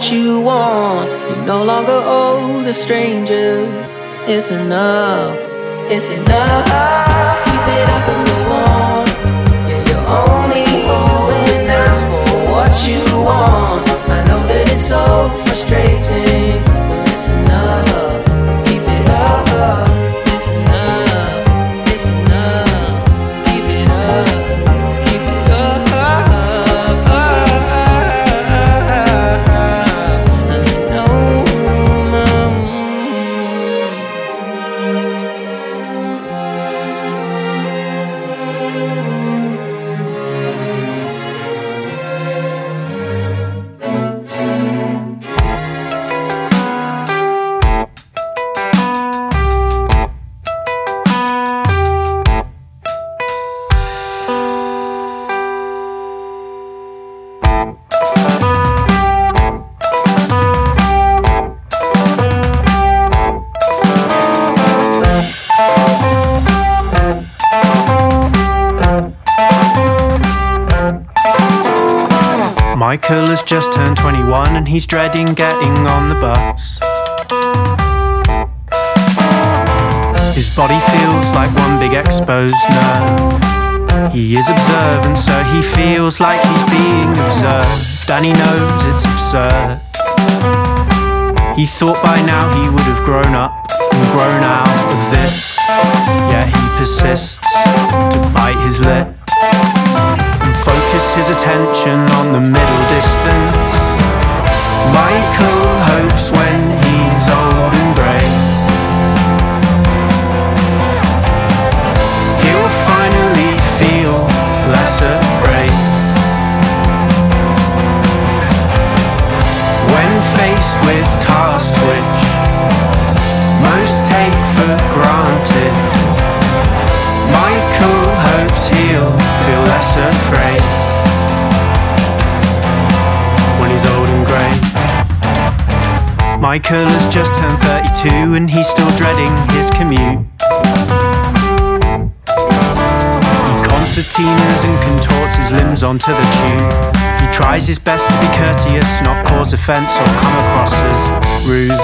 what you want. You no longer owe the strangers. It's enough, it's enough. Keep it up and go on. Yeah, you're only holding out for what you want. I know that it's so Michael has just turned 21 and he's dreading getting on the bus. His body feels like one big exposed nerve. He is observant, so he feels like he's being observed, and he knows it's absurd. He thought by now he would have grown up and grown out of this, yet he persists to bite his lip his attention on the middle distance. Michael hopes when he's old and grey, he'll finally feel less afraid. When faced with tasks which most take for granted, Michael hopes he'll feel less afraid Michael has just turned 32 and he's still dreading his commute. He concertinas and contorts his limbs onto the tube. He tries his best to be courteous, not cause offence or come across as rude.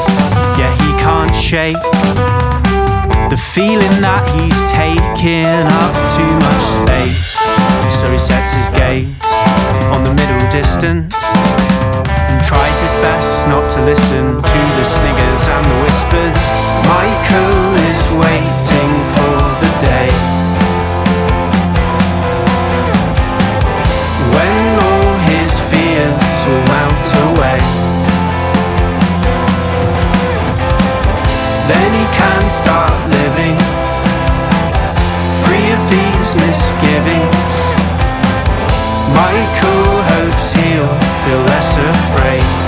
Yet he can't shake the feeling that he's taking up too much space. So he sets his gaze on the middle distance tries his best not to listen to the sniggers and the whispers. Michael is waiting for the day. When all his fears will melt away. Then he can start living free of these misgivings. Michael hopes he'll feel less afraid.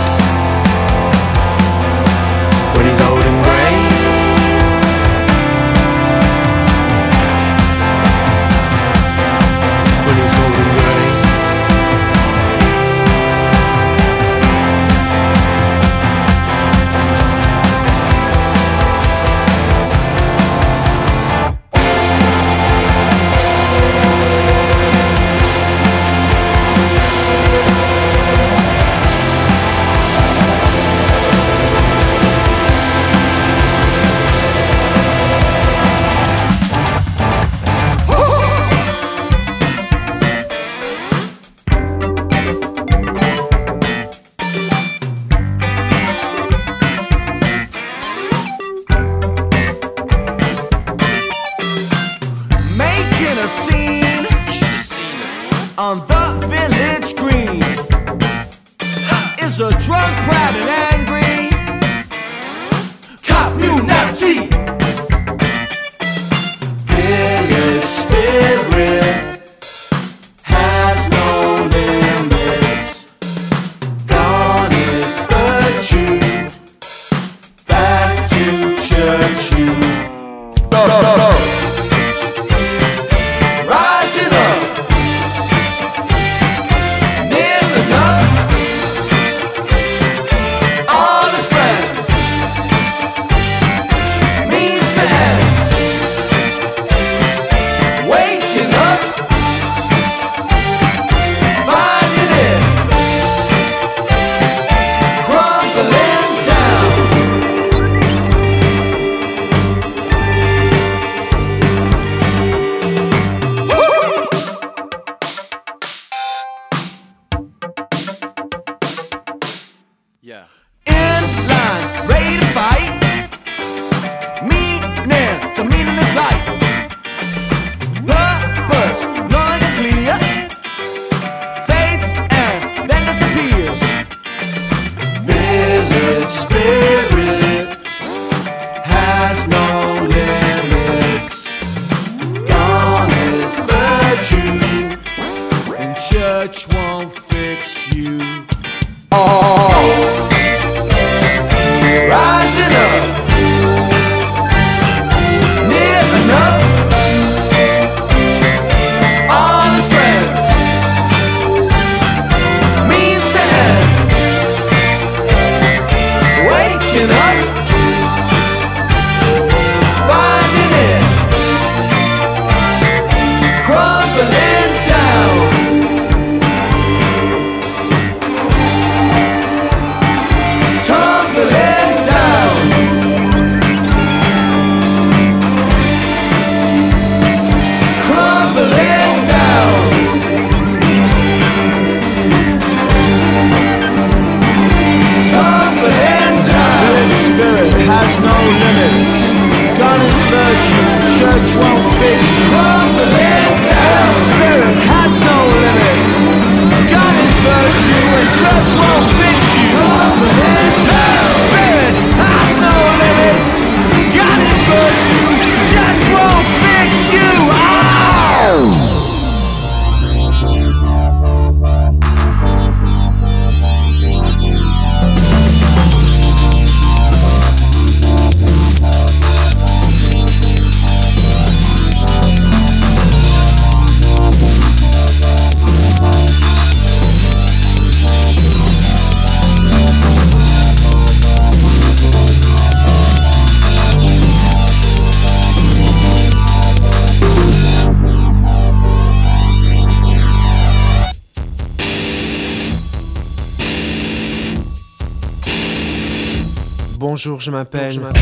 Bonjour, je m'appelle. J'habite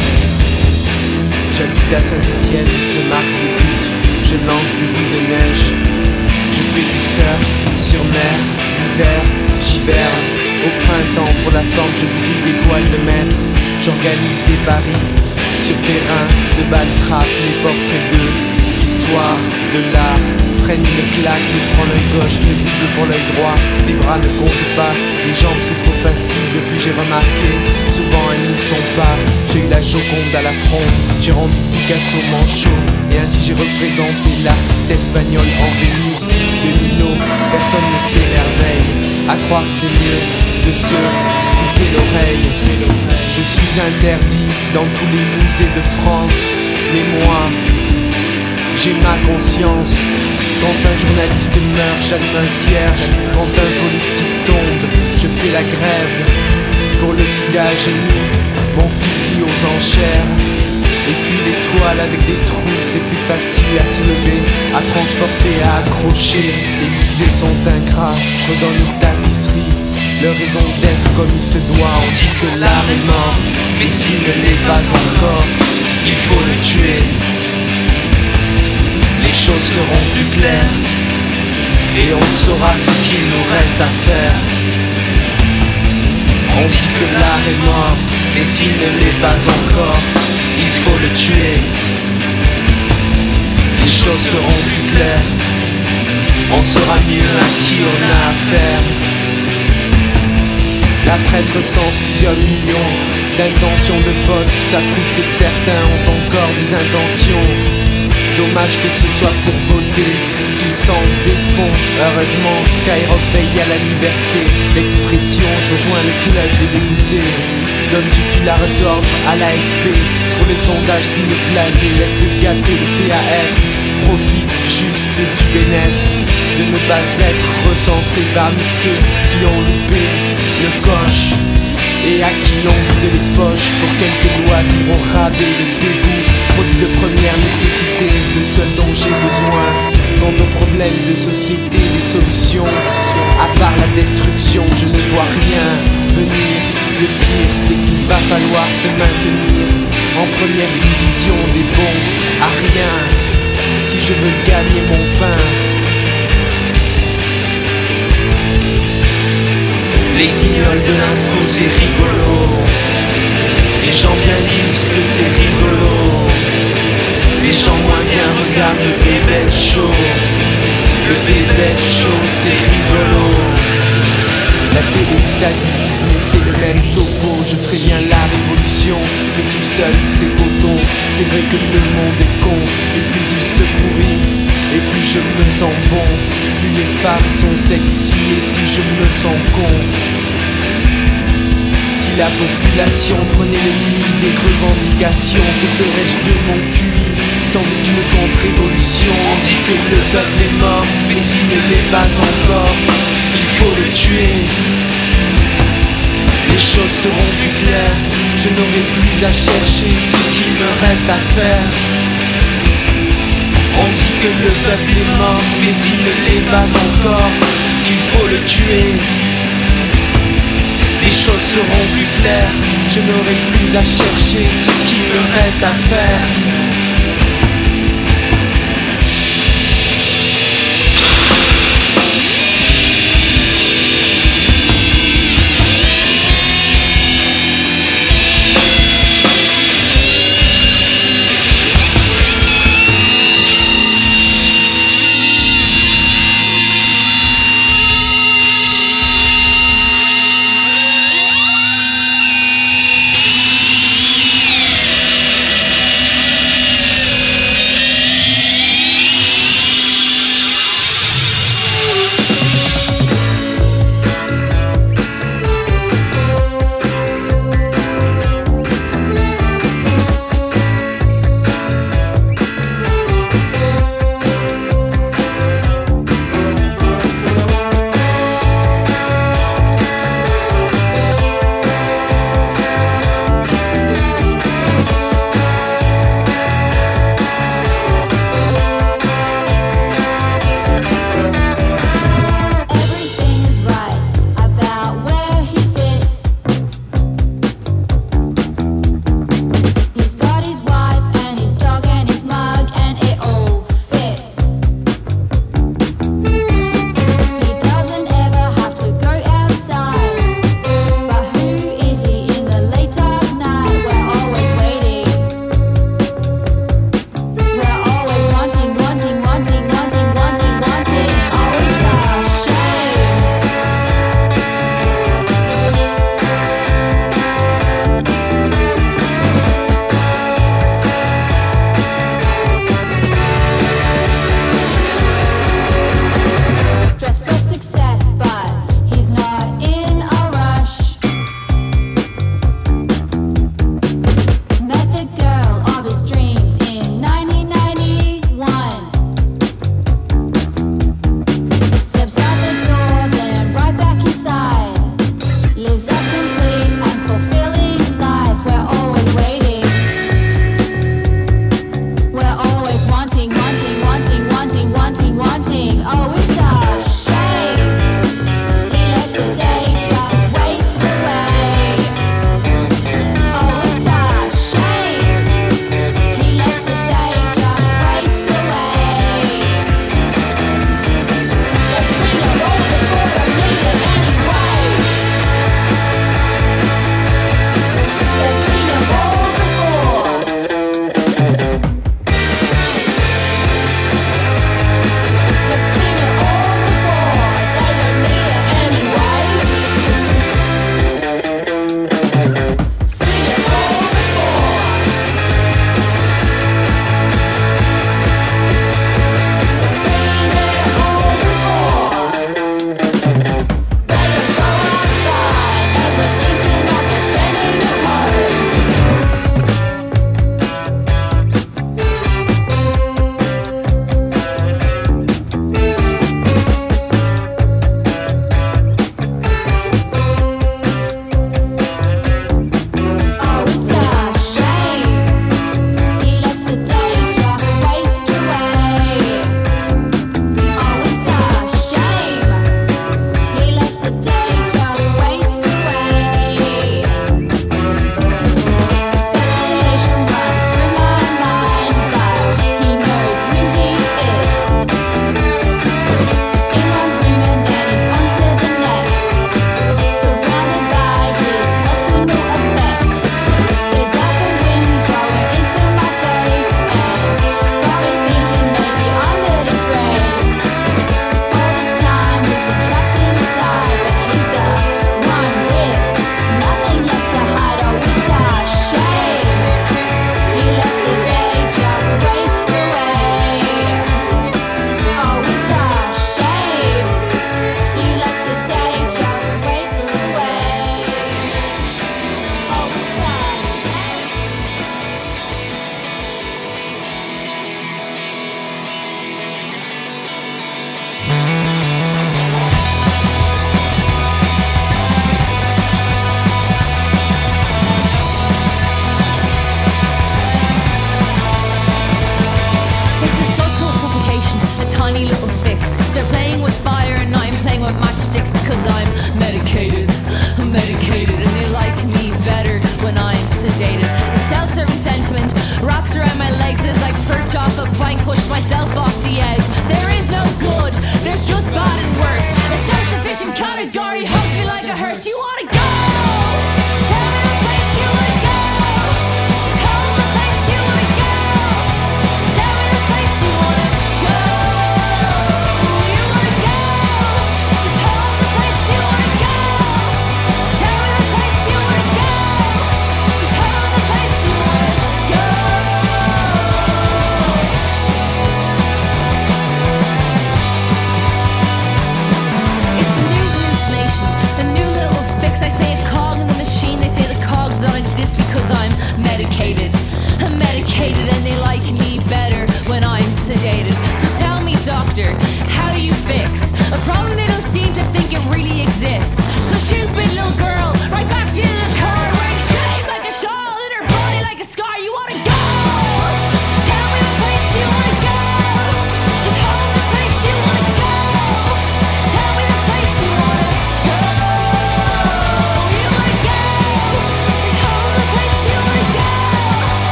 à Saint-Etienne, je marque des buts, je lance des boules de neige. Je fais du surf sur mer, l'hiver, j'hiberne. Au printemps, pour la forme, je bousille des toiles de mer. J'organise des paris sur terrain de balles trappes, les portraits d'eux. Histoire de l'art, prennent une claques, le front l'œil gauche, le double pour l'œil droit. Les bras ne comptent pas, les jambes c'est trop facile. Depuis j'ai remarqué, souvent elles n'y sont pas. J'ai eu la Joconde à la fronde, j'ai rendu Picasso manchot. Et ainsi j'ai représenté l'artiste espagnol en Vénus de Nino. Personne ne s'émerveille, à croire que c'est mieux de se couper l'oreille. Je suis interdit dans tous les musées de France, mais moi, j'ai ma conscience. Quand un journaliste meurt, j'allume un cierge. Quand un politique tombe, je fais la grève. Pour le sida, mis mon fusil aux enchères. Et puis l'étoile avec des trous, c'est plus facile à soulever, à transporter, à accrocher. Les musées sont ingrats, redonne une tapisserie. Leur raison d'être comme il se doit, on dit que l'art est mort, mais s'il ne l'est pas encore, il faut le tuer les choses seront plus claires et on saura ce qu'il nous reste à faire. On dit que l'art est mort, mais s'il ne l'est pas encore, il faut le tuer. Les choses seront plus claires, on saura mieux à qui on a affaire. La presse recense plusieurs millions d'intentions de vote, ça prouve que certains ont encore des intentions Dommage que ce soit pour voter qu'ils des fonds. Heureusement, Skyrock veille à la liberté L'expression, je rejoins le club des dégoûtés. Donne du fil à à l'AFP. Pour les sondages, signe blasé, laisse gâter le PAF. Profite juste du bénéf de ne pas être recensé parmi ceux qui ont loupé le coche et à qui l'on de les poches pour quelques loisirs ont rabais le dégoût produit de première nécessité, le seul dont j'ai besoin. Dans nos problèmes de société, les solutions, à part la destruction, je ne vois rien venir. Le pire, c'est qu'il va falloir se maintenir en première division des bons à rien. Si je veux gagner mon pain, Les guignols de l'info c'est rigolo. Les gens bien disent que c'est rigolo. Les gens moins bien regardent le bébé chaud Le bébé chaud c'est rigolo. La télé ça c'est le même topo Je ferai bien la révolution. Mais tout seul c'est coton. C'est vrai que le monde est con. Et plus il se pourrit Et plus je me sens bon. Plus les femmes sont sexy Et plus je me sens con. Si la population prenait le lit des revendications Que ferais-je de mon cul sans doute une contre-évolution. On dit que le peuple est mort, mais s'il ne l'est pas encore, il faut le tuer. Les choses seront plus claires, je n'aurai plus à chercher ce qu'il me reste à faire. On dit que le peuple est mort, mais s'il ne l'est pas encore, il faut le tuer. Les choses seront plus claires, je n'aurai plus à chercher ce qu'il me reste à faire.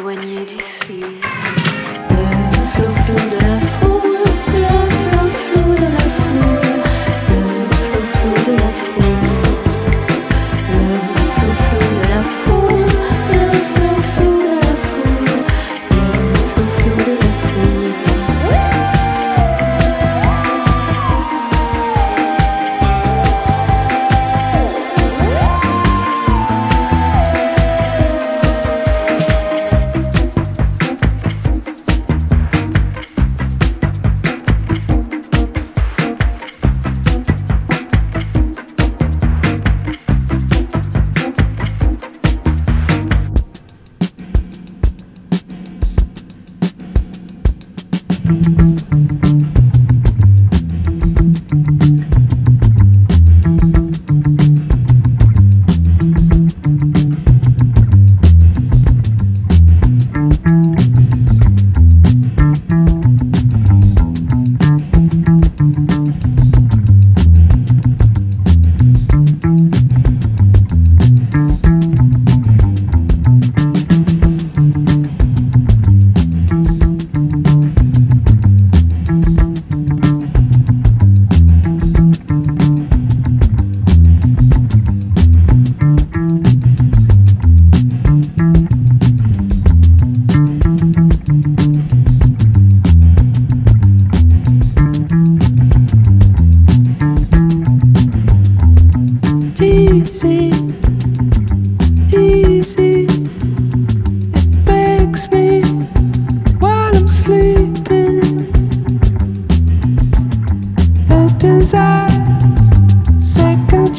Éloigné du flux. Le flot flou de la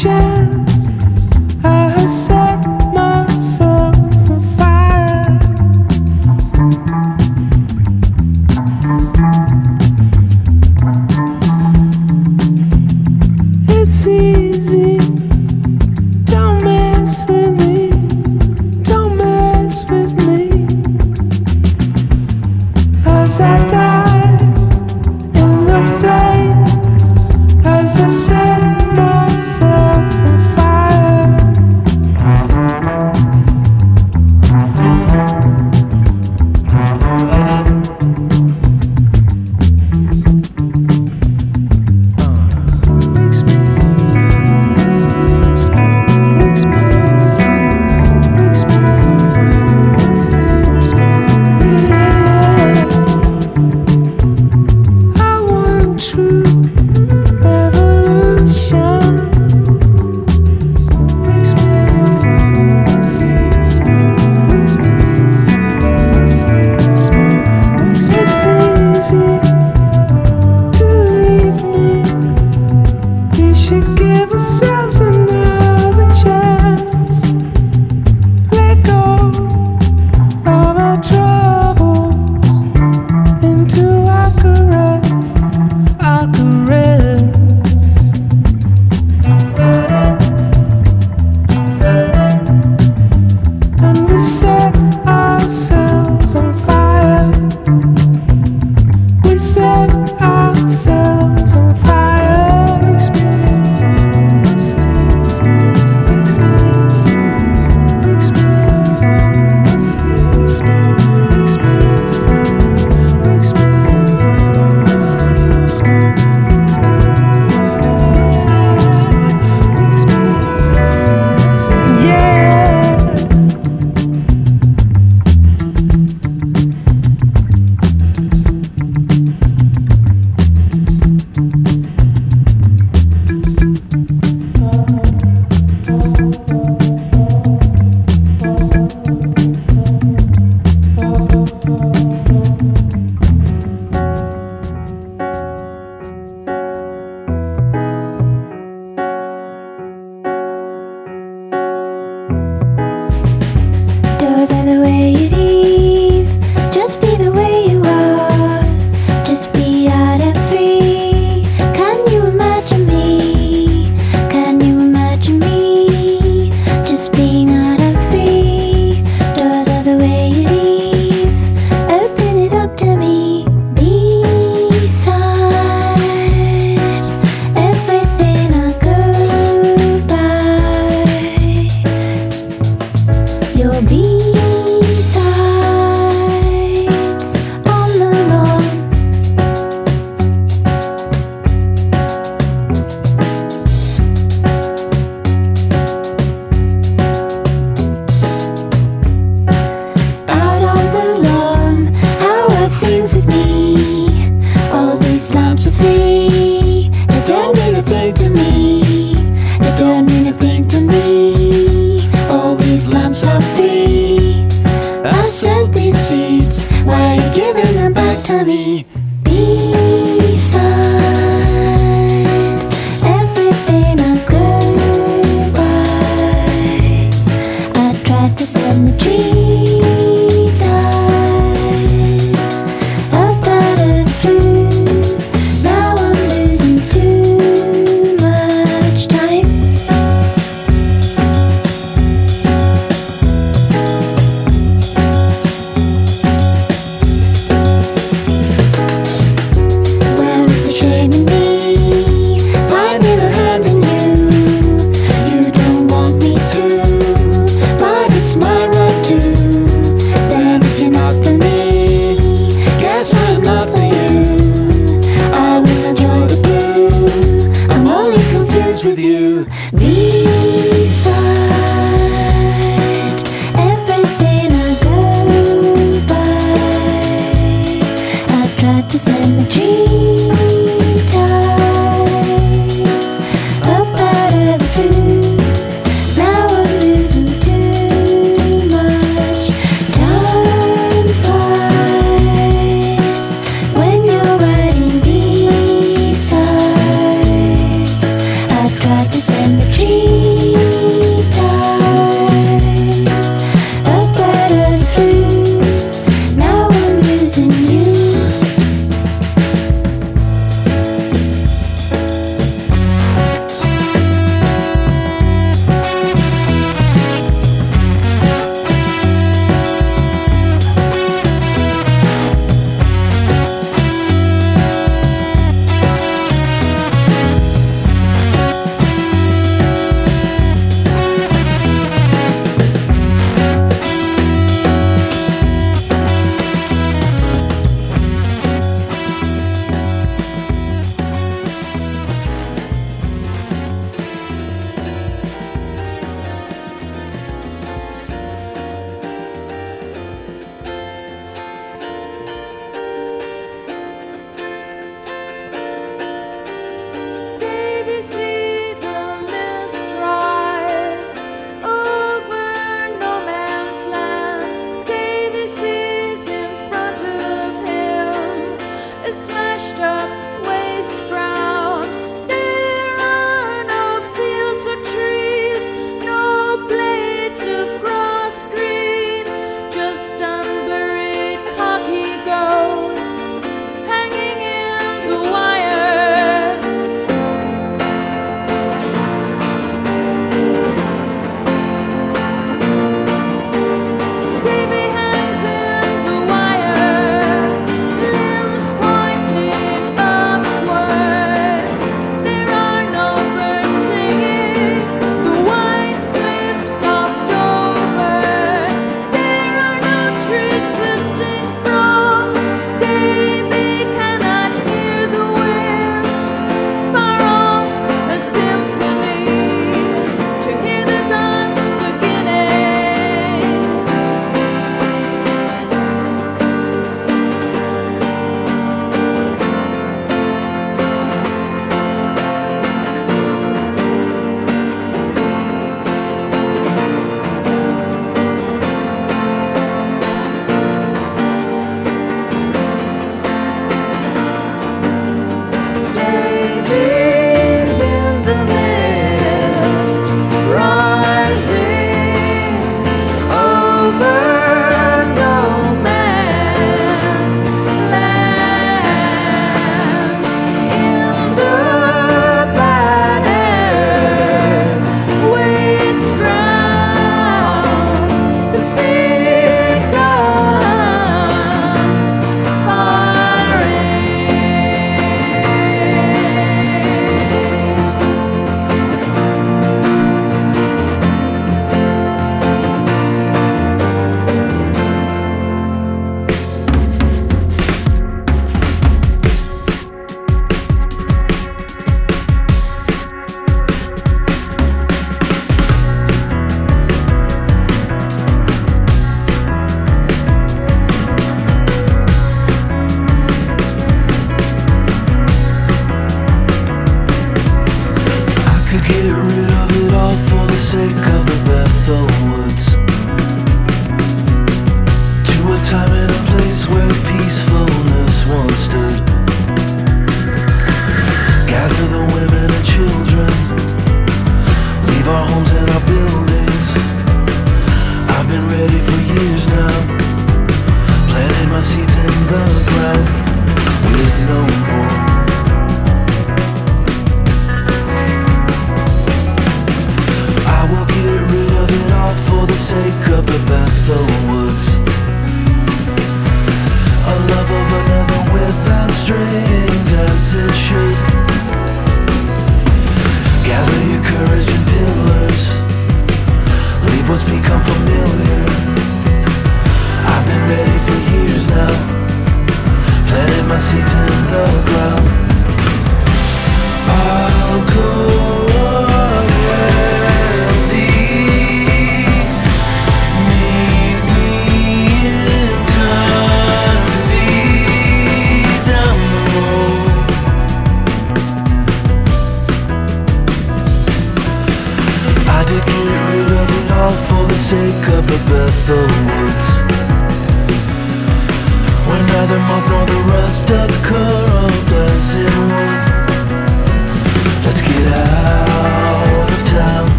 是。over.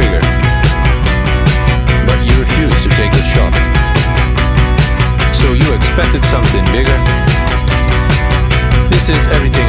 trigger, but you refused to take the shot. So you expected something bigger. This is everything.